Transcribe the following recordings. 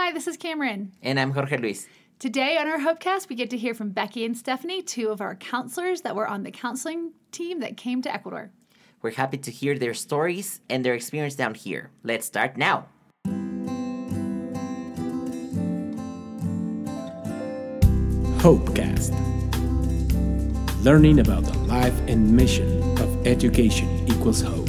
Hi, this is Cameron. And I'm Jorge Luis. Today on our Hopecast, we get to hear from Becky and Stephanie, two of our counselors that were on the counseling team that came to Ecuador. We're happy to hear their stories and their experience down here. Let's start now. Hopecast. Learning about the life and mission of education equals hope.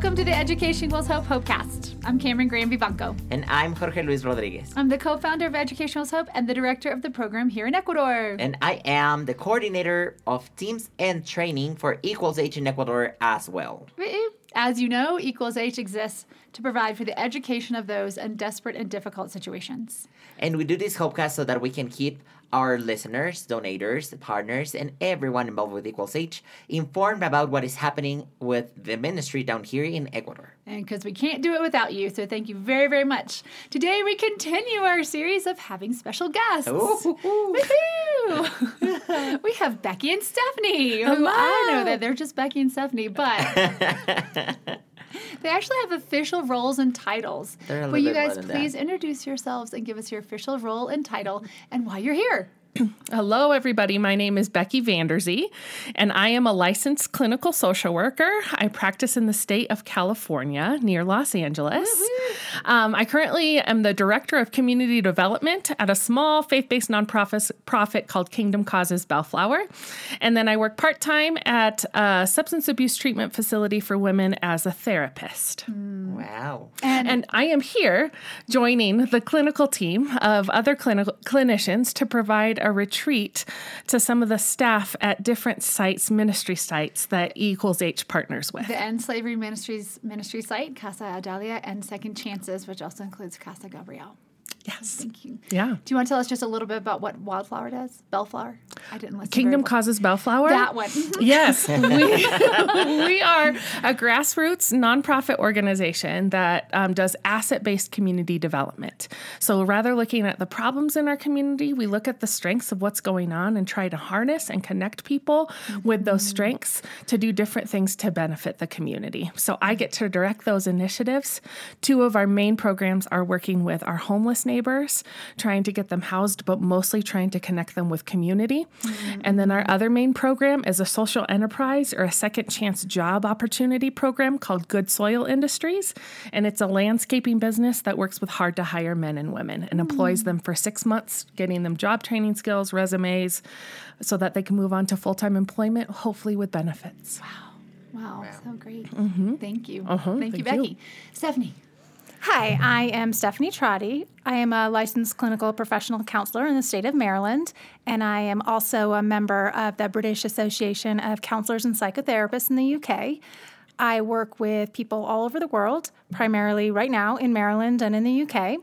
Welcome to the Education Equals Hope Hopecast. I'm Cameron Graham Vivanco. And I'm Jorge Luis Rodriguez. I'm the co-founder of Education Equals Hope and the director of the program here in Ecuador. And I am the coordinator of teams and training for Equals H in Ecuador as well. As you know, Equals H exists to provide for the education of those in desperate and difficult situations. And we do this Hopecast so that we can keep our listeners, donators, partners, and everyone involved with Equals H informed about what is happening with the ministry down here in Ecuador. And because we can't do it without you, so thank you very, very much. Today we continue our series of having special guests. We have Becky and Stephanie. Who I know that they're just Becky and Stephanie, but they actually have official roles and titles. Will you guys please that. introduce yourselves and give us your official role and title and why you're here? Hello, everybody. My name is Becky Vanderzee, and I am a licensed clinical social worker. I practice in the state of California near Los Angeles. Um, I currently am the director of community development at a small faith based nonprofit profit called Kingdom Causes Bellflower. And then I work part time at a substance abuse treatment facility for women as a therapist. Wow. And I am here joining the clinical team of other clinical clinicians to provide a retreat to some of the staff at different sites, ministry sites that E equals H partners with. The End Slavery Ministries ministry site, Casa Adalia, and Second Chances, which also includes Casa Gabriel. Yes. Thank you. Yeah. Do you want to tell us just a little bit about what Wildflower does? Bellflower? I didn't listen. Kingdom well. Causes Bellflower. That one. Yes, we, we are a grassroots nonprofit organization that um, does asset based community development. So rather looking at the problems in our community, we look at the strengths of what's going on and try to harness and connect people with those strengths to do different things to benefit the community. So I get to direct those initiatives. Two of our main programs are working with our homeless neighbors, trying to get them housed, but mostly trying to connect them with community. And then our other main program is a social enterprise or a second chance job opportunity program called Good Soil Industries. And it's a landscaping business that works with hard to hire men and women and employs them for six months, getting them job training skills, resumes, so that they can move on to full time employment, hopefully with benefits. Wow, Wow. so great. Mm-hmm. Thank you. Uh-huh, thank you, thank you. Becky. Stephanie. Hi, I am Stephanie Trotty. I am a licensed clinical professional counselor in the state of Maryland, and I am also a member of the British Association of Counselors and Psychotherapists in the UK. I work with people all over the world, primarily right now in Maryland and in the UK.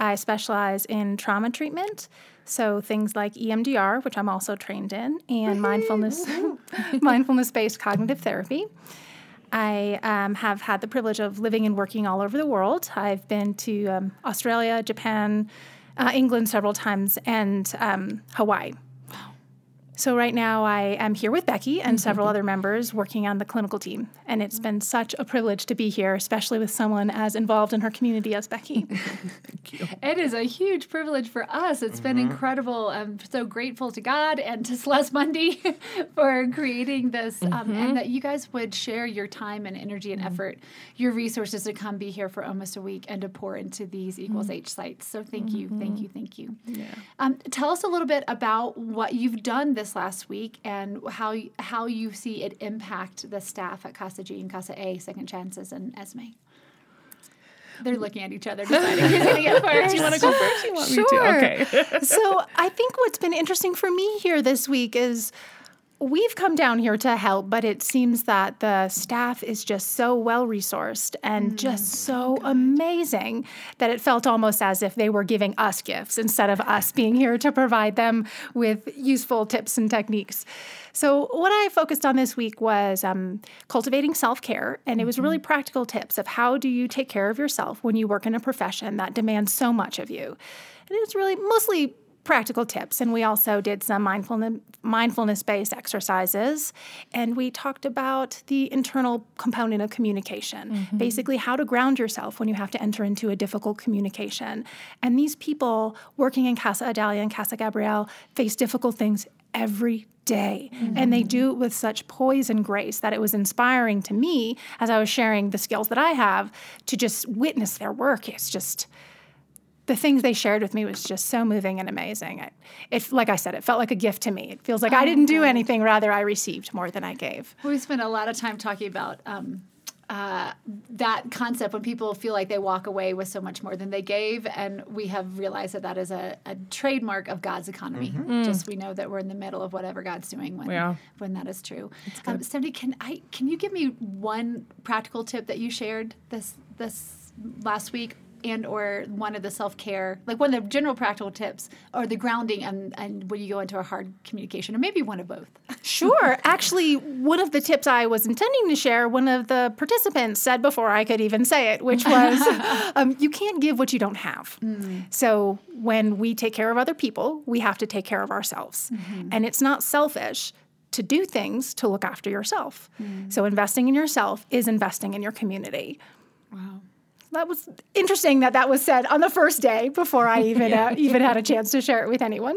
I specialize in trauma treatment, so things like EMDR, which I'm also trained in, and mindfulness mindfulness-based cognitive therapy. I um, have had the privilege of living and working all over the world. I've been to um, Australia, Japan, uh, England several times, and um, Hawaii. So, right now, I am here with Becky and several other members working on the clinical team. And it's been such a privilege to be here, especially with someone as involved in her community as Becky. It is a huge privilege for us. It's been mm-hmm. incredible. I'm so grateful to God and to Celeste Mundy for creating this, um, and mm-hmm. that you guys would share your time and energy and mm-hmm. effort, your resources to come be here for almost a week and to pour into these Equals H sites. So thank you, thank you, thank you. Um, tell us a little bit about what you've done this last week and how how you see it impact the staff at Casa G and Casa A, Second Chances, and Esme. They're looking at each other, deciding who's going to get first. Do you want to go first? You want me Sure. to? Okay. so I think what's been interesting for me here this week is we've come down here to help, but it seems that the staff is just so well resourced and just so amazing that it felt almost as if they were giving us gifts instead of us being here to provide them with useful tips and techniques. So, what I focused on this week was um, cultivating self care, and it was really practical tips of how do you take care of yourself when you work in a profession that demands so much of you. And it's really mostly practical tips, and we also did some mindfulness mindfulness based exercises, and we talked about the internal component of communication, mm-hmm. basically how to ground yourself when you have to enter into a difficult communication. And these people working in Casa Adalia and Casa Gabriel face difficult things every day. And they mm-hmm. do it with such poise and grace that it was inspiring to me as I was sharing the skills that I have to just witness their work. It's just the things they shared with me was just so moving and amazing. It, it like I said, it felt like a gift to me. It feels like I didn't do anything, rather I received more than I gave. We spent a lot of time talking about um, uh, that concept when people feel like they walk away with so much more than they gave, and we have realized that that is a, a trademark of God's economy. Just we know that we're in the middle of whatever God's doing when Yeah. when that is true. Um, Stephanie, can I can you give me one practical tip that you shared this this last week? And or one of the self care, like one of the general practical tips, or the grounding, and, and when you go into a hard communication, or maybe one of both. Sure. Actually, one of the tips I was intending to share, one of the participants said before I could even say it, which was um, you can't give what you don't have. Mm. So when we take care of other people, we have to take care of ourselves. Mm-hmm. And it's not selfish to do things to look after yourself. Mm. So investing in yourself is investing in your community. Wow. That was interesting that that was said on the first day before I even uh, even had a chance to share it with anyone.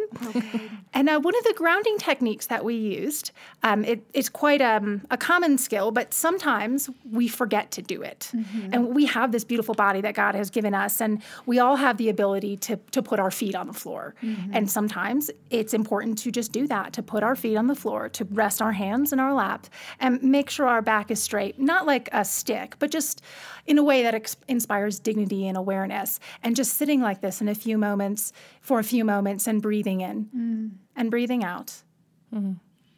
And uh, one of the grounding techniques that we used, um, it, it's quite um, a common skill, but sometimes we forget to do it. And we have this beautiful body that God has given us, and we all have the ability to, to put our feet on the floor. And sometimes it's important to just do that, to put our feet on the floor, to rest our hands in our lap, and make sure our back is straight, not like a stick, but just in a way that ex- inspires dignity and awareness. And just sitting like this in a few moments, for a few moments, and breathing in mm. and breathing out. Mm-hmm.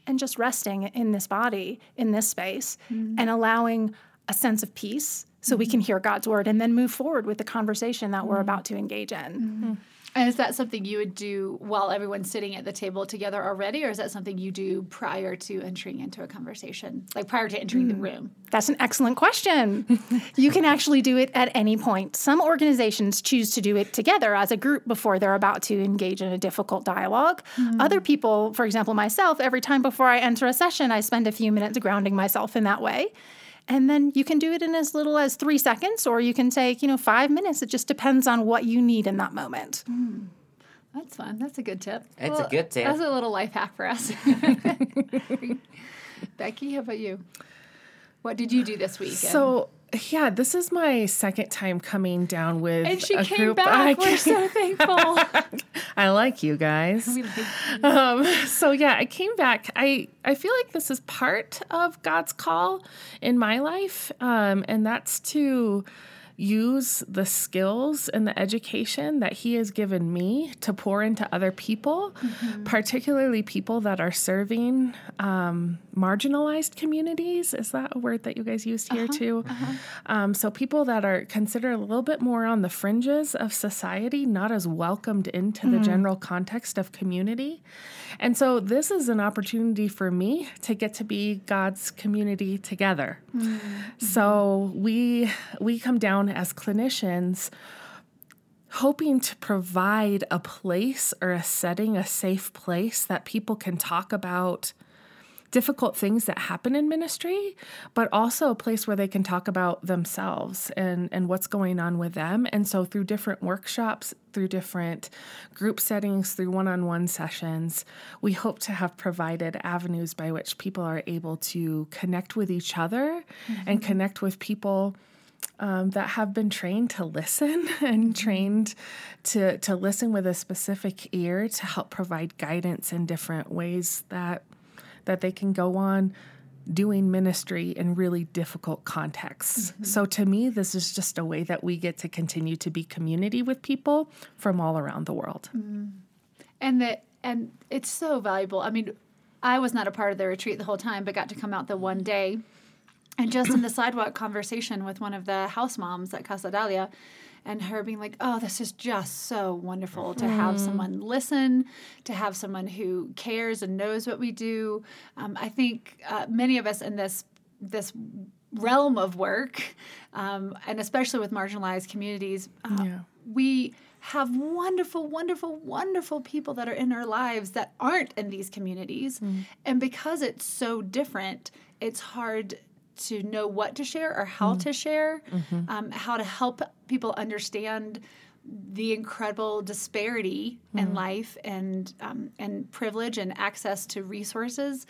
And just resting in this body, in this space, mm-hmm. and allowing a sense of peace so we can mm-hmm. hear God's word and then move forward with the conversation that we're about mm-hmm. to engage in. Mm-hmm. And is that something you would do while everyone's sitting at the table together already, or is that something you do prior to entering into a conversation, like prior to entering the hmm. room? That's an excellent question. you can actually do it at any point. Some organizations choose to do it together as a group before they're about to engage in a difficult dialogue. Other people, for example, myself, every time before I enter a session, I spend a few minutes grounding myself in that way. And then you can do it in as little as three seconds, or you can take, you know, five minutes. It just depends on what you need in that moment. Hmm. That's fun. That's a good tip. It's a good tip. That's a little life hack for us. Becky, how about you? What did you do this week? So yeah, this is my second time coming down with and she a came group. back. I We're so thankful. I like you guys. Like you. Um, so yeah, I came back. I I feel like this is part of God's call in my life, um, and that's to use the skills and the education that He has given me to pour into other people, mm-hmm. particularly people that are serving um, marginalized communities. Is that a word that you guys used here uh-huh, too? Uh-huh. Um, so people that are considered a little bit more on the fringes of society, not as welcomed into the mm-hmm. general context of community. And so this is an opportunity for me to get to be God's community together. Mm-hmm. So we we come down as clinicians hoping to provide a place or a setting, a safe place that people can talk about difficult things that happen in ministry, but also a place where they can talk about themselves and, and what's going on with them. And so, through different workshops, through different group settings, through one on one sessions, we hope to have provided avenues by which people are able to connect with each other and mm-hmm. connect with people. Um, that have been trained to listen and mm-hmm. trained to to listen with a specific ear to help provide guidance in different ways that that they can go on doing ministry in really difficult contexts. Mm-hmm. So to me, this is just a way that we get to continue to be community with people from all around the world. Mm. and that and it's so valuable. I mean, I was not a part of the retreat the whole time, but got to come out the one day. And just in the sidewalk conversation with one of the house moms at Casa Dalia, and her being like, "Oh, this is just so wonderful to have someone listen, to have someone who cares and knows what we do." Um, I think uh, many of us in this this realm of work, um, and especially with marginalized communities, uh, Yeah. we have wonderful, wonderful, wonderful people that are in our lives that aren't in these communities. And because it's so different, it's hard to know what to share or how to share, um, how to help people understand the incredible disparity in life and um, and privilege and access to resources.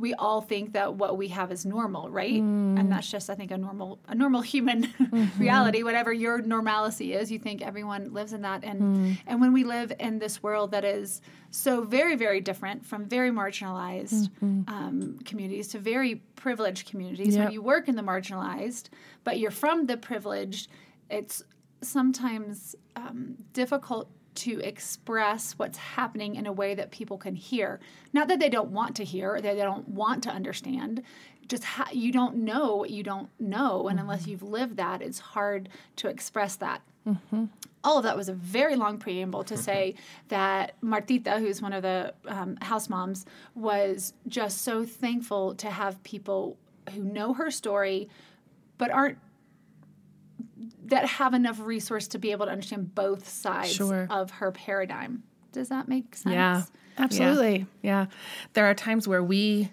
We all think that what we have is normal, right? And that's just, I think, a normal a normal human reality. Whatever your normalcy is, you think everyone lives in that. And and when we live in this world that is so very very different from very marginalized um, communities to very privileged communities, Yep. when you work in the marginalized, but you're from the privileged, it's sometimes um, difficult to express what's happening in a way that people can hear. Not that they don't want to hear or that they don't want to understand. Just ha- you don't know what you don't know, and unless you've lived that, it's hard to express that. All of that was a very long preamble to say that Martita, who's one of the um, house moms, was just so thankful to have people who know her story, but aren't that have enough resource to be able to understand both sides Sure. of her paradigm. Does that make sense? Yeah. Absolutely. Yeah. There are times where we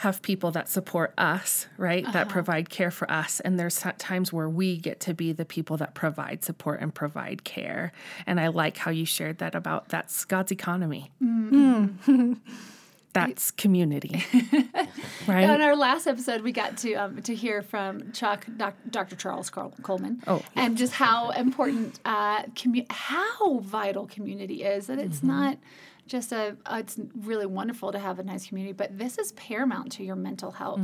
have people that support us, right? That uh-huh. provide care for us. And there's times where we get to be the people that provide support and provide care. And I like how you shared that about that's God's economy. Mm-hmm. Mm. that's community. right? On our last episode, we got to um, to hear from Chuck, doc, Dr. Charles Col- Coleman, Oh. and just how important, uh, commu- how vital community is. That it's not just a. Uh, it's really wonderful to have a nice community, but this is paramount to your mental health,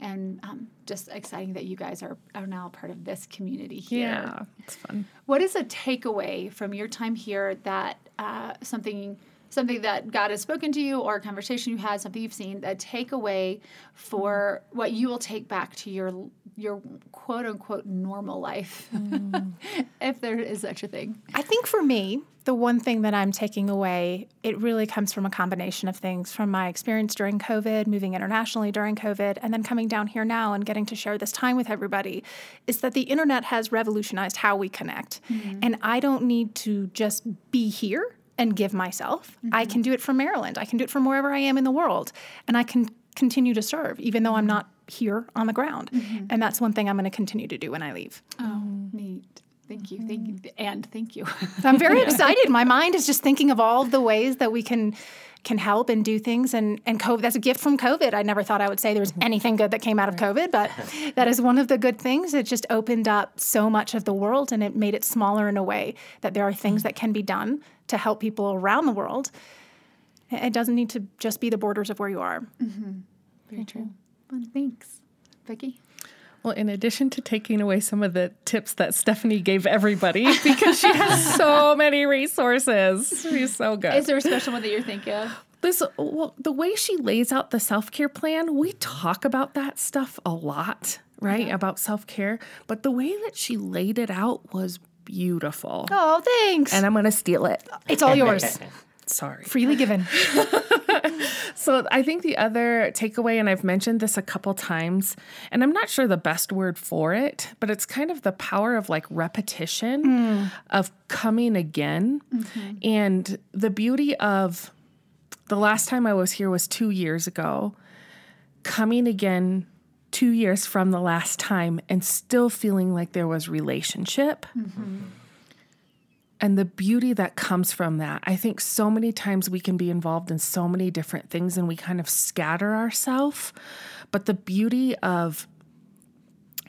and um, just exciting that you guys are are now part of this community here. yeah. It's fun. What is a takeaway from your time here that uh, something something that God has spoken to you or a conversation you had, something you've seen, a takeaway for what you will take back to your your quote unquote normal life, mm. if there is such a thing. I think for me, the one thing that I'm taking away, it really comes from a combination of things from my experience during COVID, moving internationally during COVID, and then coming down here now and getting to share this time with everybody, is that the internet has revolutionized how we connect. Mm-hmm. And I don't need to just be here and give myself. I mm-hmm. can do it from Maryland. I can do it from wherever I am in the world. And I can continue to serve, even though I'm mm-hmm. not here on the ground. Mm-hmm. And that's one thing I'm going to continue to do when I leave. Oh, neat. Thank you. Thank you. And thank you. I'm very excited. My mind is just thinking of all of the ways that we can can help and do things and and COVID that's a gift from COVID. I never thought I would say there was anything good that came out of COVID, but that is one of the good things. It just opened up so much of the world and it made it smaller in a way that there are things that can be done to help people around the world. It doesn't need to just be the borders of where you are. Mm-hmm. Very true. Well, thanks, Becky. Well, in addition to taking away some of the tips that Stephanie gave everybody, because she has so many resources, she's so good. Is there a special one that you're thinking of? this well, the way she lays out the self-care plan we talk about that stuff a lot right uh-huh. about self-care but the way that she laid it out was beautiful Oh, thanks. and i'm gonna steal it it's all yours. sorry Freely given. so i think the other takeaway and i've mentioned this a couple times and i'm not sure the best word for it but it's kind of the power of like repetition mm. of coming again mm-hmm. and the beauty of the last time I was here was two years ago. Coming again two years from the last time and still feeling like there was relationship. And the beauty that comes from that. I think so many times we can be involved in so many different things and we kind of scatter ourselves. But the beauty of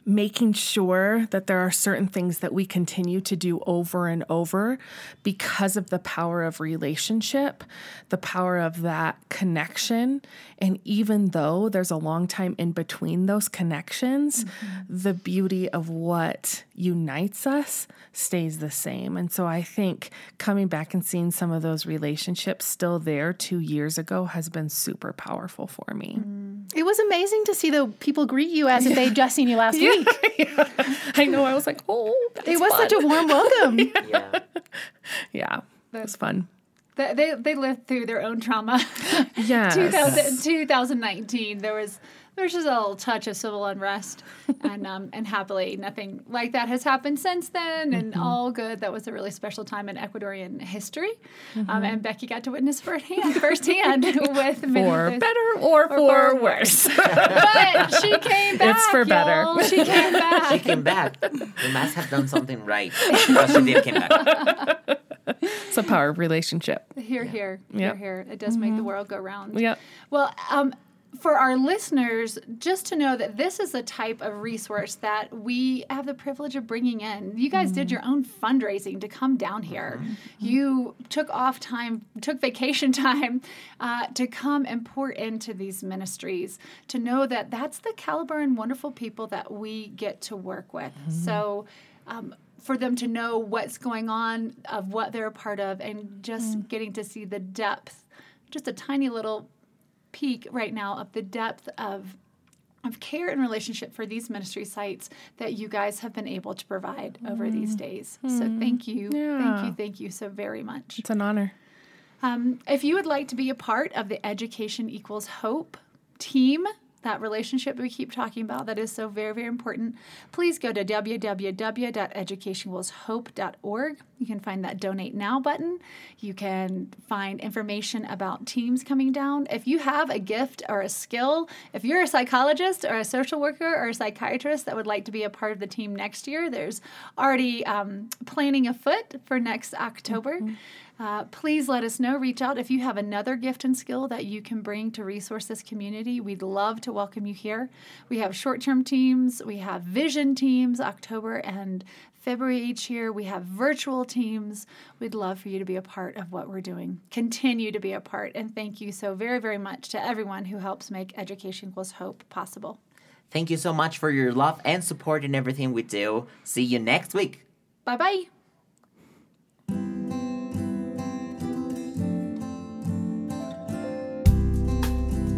making sure that there are certain things that we continue to do over and over because of the power of relationship, the power of that connection. And even though there's a long time in between those connections, mm-hmm. the beauty of what unites us stays the same. And so I think coming back and seeing some of those relationships still there two years ago has been super powerful for me. Mm-hmm. It was amazing to see the people greet you as if they'd just seen you last week. I know. I was like, oh, that's It was fun. such a warm welcome. Yeah. Yeah, it was fun. They, they, they lived through their own trauma. Yes. 2000, 2019, there was there's just a little touch of civil unrest, and um, and happily nothing like that has happened since then, and all good. That was a really special time in Ecuadorian history, um, and Becky got to witness firsthand, firsthand with For of those- better or, for for worse. worse. but she came back. It's for better. y'all. She came back. She came back. We must have done something right. But she did came back. it's a power relationship. Here, here, Yep. here, here. It does make the world go round. Yep. Well, um, for our listeners, just to know that this is the type of resource that we have the privilege of bringing in. You guys did mm-hmm. your own fundraising to come down mm-hmm. here. Mm-hmm. You took off time, took vacation time uh, to come and pour into these ministries. To know that that's the caliber and wonderful people that we get to work with. So. Um, for them to know what's going on, of what they're a part of, and just mm. getting to see the depth, just a tiny little peek right now of the depth of of care and relationship for these ministry sites that you guys have been able to provide over these days. So thank you, thank you, thank you so very much. It's an honor. Um, if you would like to be a part of the Education Equals Hope team, that relationship we keep talking about that is so very, very important, please go to www.educationequalshope.org. You can find that donate now button. You can find information about teams coming down. If you have a gift or a skill, if you're a psychologist or a social worker or a psychiatrist that would like to be a part of the team next year, there's already um, planning afoot for next October. Uh, please let us know. Reach out if you have another gift and skill that you can bring to resource this community. We'd love to welcome you here. We have short term teams, we have vision teams, October and February each year. We have virtual teams. We'd love for you to be a part of what we're doing. Continue to be a part. And thank you so very, very much to everyone who helps make Education Equals Hope possible. Thank you so much for your love and support in everything we do. See you next week. Bye bye.